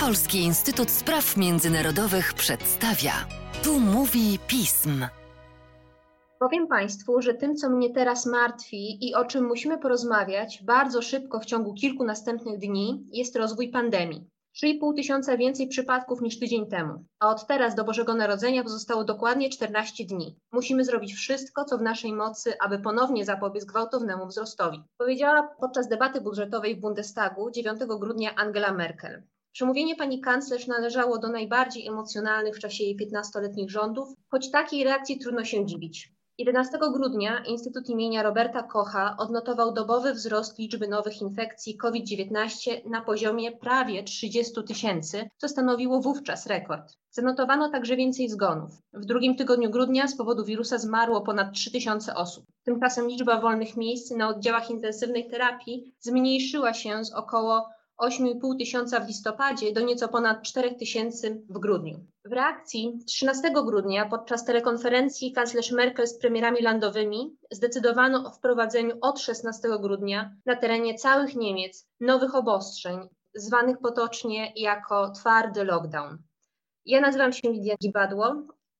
Polski Instytut Spraw Międzynarodowych przedstawia. Tu mówi pism. Powiem Państwu, że tym, co mnie teraz martwi i o czym musimy porozmawiać bardzo szybko w ciągu kilku następnych dni, jest rozwój pandemii. 3,5 tysiąca więcej przypadków niż tydzień temu, a od teraz do Bożego Narodzenia pozostało dokładnie 14 dni. Musimy zrobić wszystko, co w naszej mocy, aby ponownie zapobiec gwałtownemu wzrostowi. Powiedziała podczas debaty budżetowej w Bundestagu 9 grudnia Angela Merkel. Przemówienie pani kanclerz należało do najbardziej emocjonalnych w czasie jej 15-letnich rządów, choć takiej reakcji trudno się dziwić. 11 grudnia Instytut imienia Roberta Kocha odnotował dobowy wzrost liczby nowych infekcji COVID-19 na poziomie prawie 30 tysięcy, co stanowiło wówczas rekord. Zanotowano także więcej zgonów. W drugim tygodniu grudnia z powodu wirusa zmarło ponad 3 tysiące osób. Tymczasem liczba wolnych miejsc na oddziałach intensywnej terapii zmniejszyła się z około 8,5 tysiąca w listopadzie do nieco ponad 4 tysięcy w grudniu. W reakcji 13 grudnia podczas telekonferencji kanclerz Merkel z premierami landowymi zdecydowano o wprowadzeniu od 16 grudnia na terenie całych Niemiec nowych obostrzeń, zwanych potocznie jako twardy lockdown. Ja nazywam się Lidia Gibadło,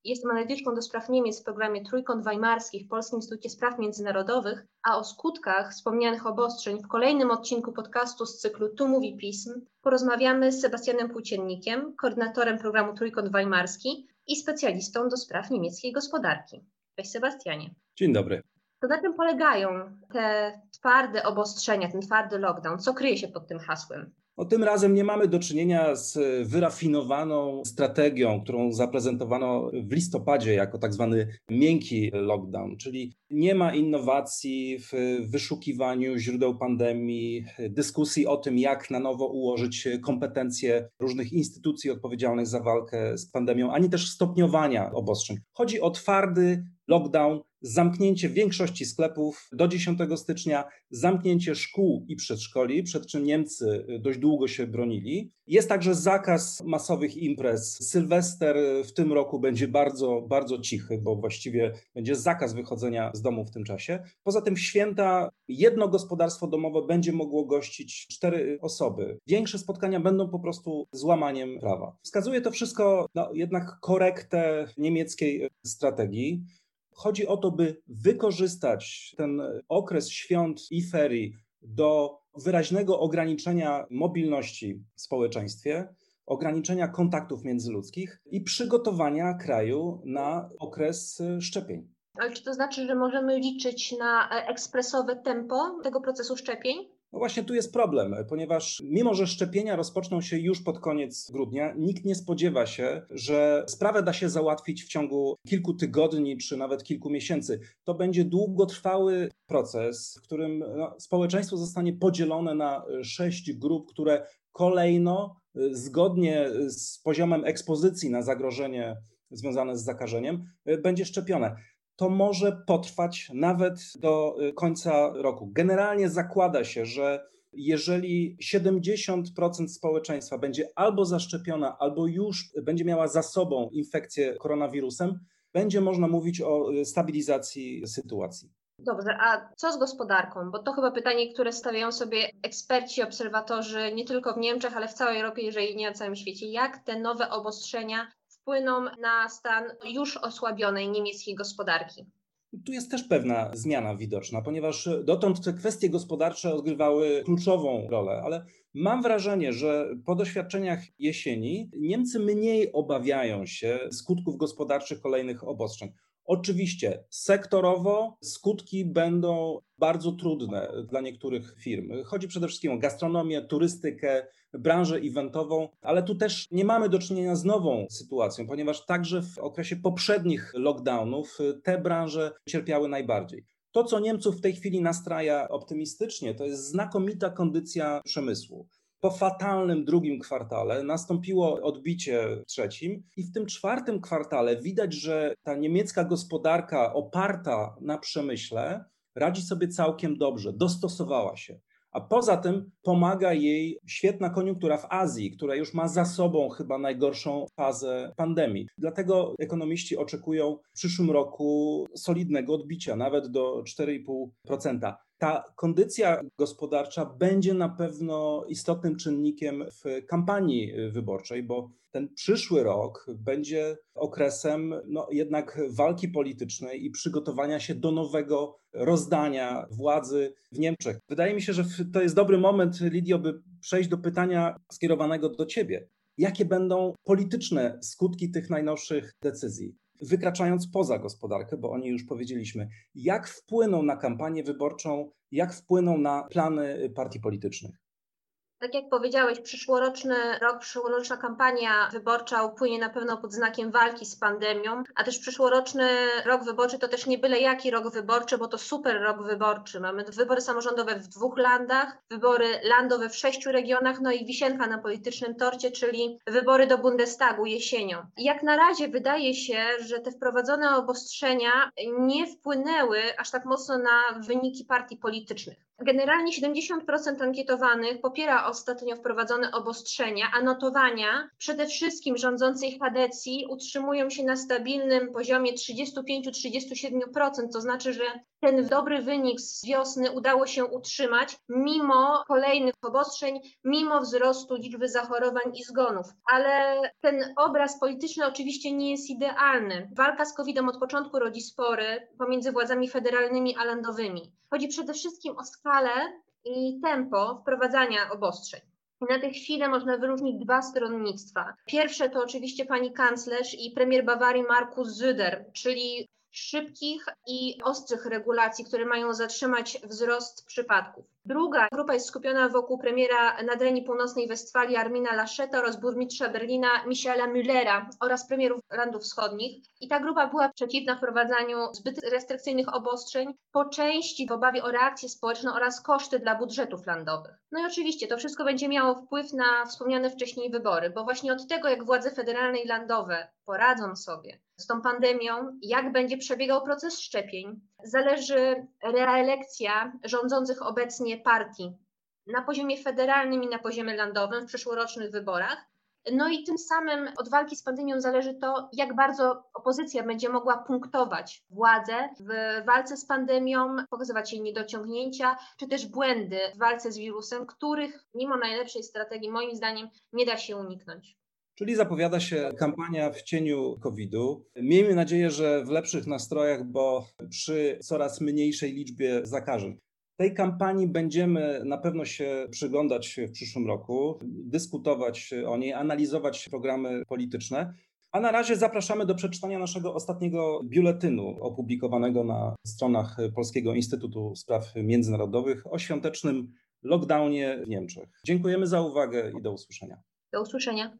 Jestem analityczką do spraw Niemiec w programie Trójkąt Weimarski w Polskim Instytucie Spraw Międzynarodowych, a o skutkach wspomnianych obostrzeń w kolejnym odcinku podcastu z cyklu Tu mówi pism porozmawiamy z Sebastianem Płóciennikiem, koordynatorem programu Trójkąt Weimarski i specjalistą do spraw niemieckiej gospodarki. Cześć Sebastianie. Dzień dobry. To na czym polegają te twarde obostrzenia, ten twardy lockdown? Co kryje się pod tym hasłem? No, tym razem nie mamy do czynienia z wyrafinowaną strategią, którą zaprezentowano w listopadzie jako tak zwany miękki lockdown, czyli nie ma innowacji w wyszukiwaniu źródeł pandemii, dyskusji o tym, jak na nowo ułożyć kompetencje różnych instytucji odpowiedzialnych za walkę z pandemią, ani też stopniowania obostrzeń. Chodzi o twardy lockdown zamknięcie większości sklepów do 10 stycznia, zamknięcie szkół i przedszkoli, przed czym Niemcy dość długo się bronili. Jest także zakaz masowych imprez. Sylwester w tym roku będzie bardzo, bardzo cichy, bo właściwie będzie zakaz wychodzenia z domu w tym czasie. Poza tym święta jedno gospodarstwo domowe będzie mogło gościć cztery osoby. Większe spotkania będą po prostu złamaniem prawa. Wskazuje to wszystko no, jednak korektę niemieckiej strategii. Chodzi o to, by wykorzystać ten okres świąt i ferii do wyraźnego ograniczenia mobilności w społeczeństwie, ograniczenia kontaktów międzyludzkich i przygotowania kraju na okres szczepień. Ale czy to znaczy, że możemy liczyć na ekspresowe tempo tego procesu szczepień? No właśnie tu jest problem, ponieważ mimo, że szczepienia rozpoczną się już pod koniec grudnia, nikt nie spodziewa się, że sprawę da się załatwić w ciągu kilku tygodni czy nawet kilku miesięcy. To będzie długotrwały proces, w którym no, społeczeństwo zostanie podzielone na sześć grup, które kolejno, zgodnie z poziomem ekspozycji na zagrożenie związane z zakażeniem, będzie szczepione to może potrwać nawet do y, końca roku. Generalnie zakłada się, że jeżeli 70% społeczeństwa będzie albo zaszczepiona, albo już będzie miała za sobą infekcję koronawirusem, będzie można mówić o y, stabilizacji sytuacji. Dobrze, a co z gospodarką? Bo to chyba pytanie, które stawiają sobie eksperci, obserwatorzy nie tylko w Niemczech, ale w całej Europie, jeżeli nie na całym świecie. Jak te nowe obostrzenia wpłyną na stan już osłabionej niemieckiej gospodarki. Tu jest też pewna zmiana widoczna, ponieważ dotąd te kwestie gospodarcze odgrywały kluczową rolę, ale mam wrażenie, że po doświadczeniach jesieni Niemcy mniej obawiają się skutków gospodarczych kolejnych obostrzeń. Oczywiście sektorowo skutki będą bardzo trudne dla niektórych firm. Chodzi przede wszystkim o gastronomię, turystykę, branżę eventową, ale tu też nie mamy do czynienia z nową sytuacją, ponieważ także w okresie poprzednich lockdownów te branże cierpiały najbardziej. To, co Niemców w tej chwili nastraja optymistycznie, to jest znakomita kondycja przemysłu. Po fatalnym drugim kwartale nastąpiło odbicie w trzecim, i w tym czwartym kwartale widać, że ta niemiecka gospodarka oparta na przemyśle radzi sobie całkiem dobrze, dostosowała się. A poza tym pomaga jej świetna koniunktura w Azji, która już ma za sobą chyba najgorszą fazę pandemii. Dlatego ekonomiści oczekują w przyszłym roku solidnego odbicia, nawet do 4,5%. Ta kondycja gospodarcza będzie na pewno istotnym czynnikiem w kampanii wyborczej, bo ten przyszły rok będzie okresem no, jednak walki politycznej i przygotowania się do nowego rozdania władzy w Niemczech. Wydaje mi się, że to jest dobry moment, Lidio, by przejść do pytania skierowanego do Ciebie. Jakie będą polityczne skutki tych najnowszych decyzji? Wykraczając poza gospodarkę, bo o niej już powiedzieliśmy, jak wpłyną na kampanię wyborczą, jak wpłyną na plany partii politycznych? Tak jak powiedziałeś, przyszłoroczny rok, przyszłoroczna kampania wyborcza upłynie na pewno pod znakiem walki z pandemią, a też przyszłoroczny rok wyborczy to też nie byle jaki rok wyborczy, bo to super rok wyborczy. Mamy wybory samorządowe w dwóch landach, wybory landowe w sześciu regionach, no i wisienka na politycznym torcie, czyli wybory do Bundestagu jesienią. Jak na razie wydaje się, że te wprowadzone obostrzenia nie wpłynęły aż tak mocno na wyniki partii politycznych. Generalnie 70% ankietowanych popiera ostatnio wprowadzone obostrzenia, a notowania przede wszystkim rządzącej Hadecji utrzymują się na stabilnym poziomie 35-37%, to znaczy, że ten dobry wynik z wiosny udało się utrzymać mimo kolejnych obostrzeń, mimo wzrostu liczby zachorowań i zgonów. Ale ten obraz polityczny oczywiście nie jest idealny. Walka z COVID-em od początku rodzi spory pomiędzy władzami federalnymi a landowymi. Chodzi przede wszystkim o skalę i tempo wprowadzania obostrzeń. I na tę chwilę można wyróżnić dwa stronnictwa. Pierwsze to oczywiście pani kanclerz i premier Bawarii Markus Züder, czyli szybkich i ostrych regulacji, które mają zatrzymać wzrost przypadków. Druga grupa jest skupiona wokół premiera Nadrenii Północnej Westfalii Armina Lascheta oraz burmistrza Berlina Michaela Müllera oraz premierów landów wschodnich. I ta grupa była przeciwna wprowadzaniu zbyt restrykcyjnych obostrzeń, po części w obawie o reakcję społeczną oraz koszty dla budżetów landowych. No i oczywiście to wszystko będzie miało wpływ na wspomniane wcześniej wybory, bo właśnie od tego, jak władze federalne i landowe poradzą sobie z tą pandemią, jak będzie przebiegał proces szczepień, zależy reelekcja rządzących obecnie partii na poziomie federalnym i na poziomie landowym w przyszłorocznych wyborach. No i tym samym od walki z pandemią zależy to, jak bardzo opozycja będzie mogła punktować władzę w walce z pandemią, pokazywać jej niedociągnięcia, czy też błędy w walce z wirusem, których mimo najlepszej strategii, moim zdaniem, nie da się uniknąć. Czyli zapowiada się kampania w cieniu COVID-u. Miejmy nadzieję, że w lepszych nastrojach, bo przy coraz mniejszej liczbie zakażeń. Tej kampanii będziemy na pewno się przyglądać w przyszłym roku, dyskutować o niej, analizować programy polityczne. A na razie zapraszamy do przeczytania naszego ostatniego biuletynu opublikowanego na stronach Polskiego Instytutu Spraw Międzynarodowych o świątecznym lockdownie w Niemczech. Dziękujemy za uwagę i do usłyszenia. Do usłyszenia.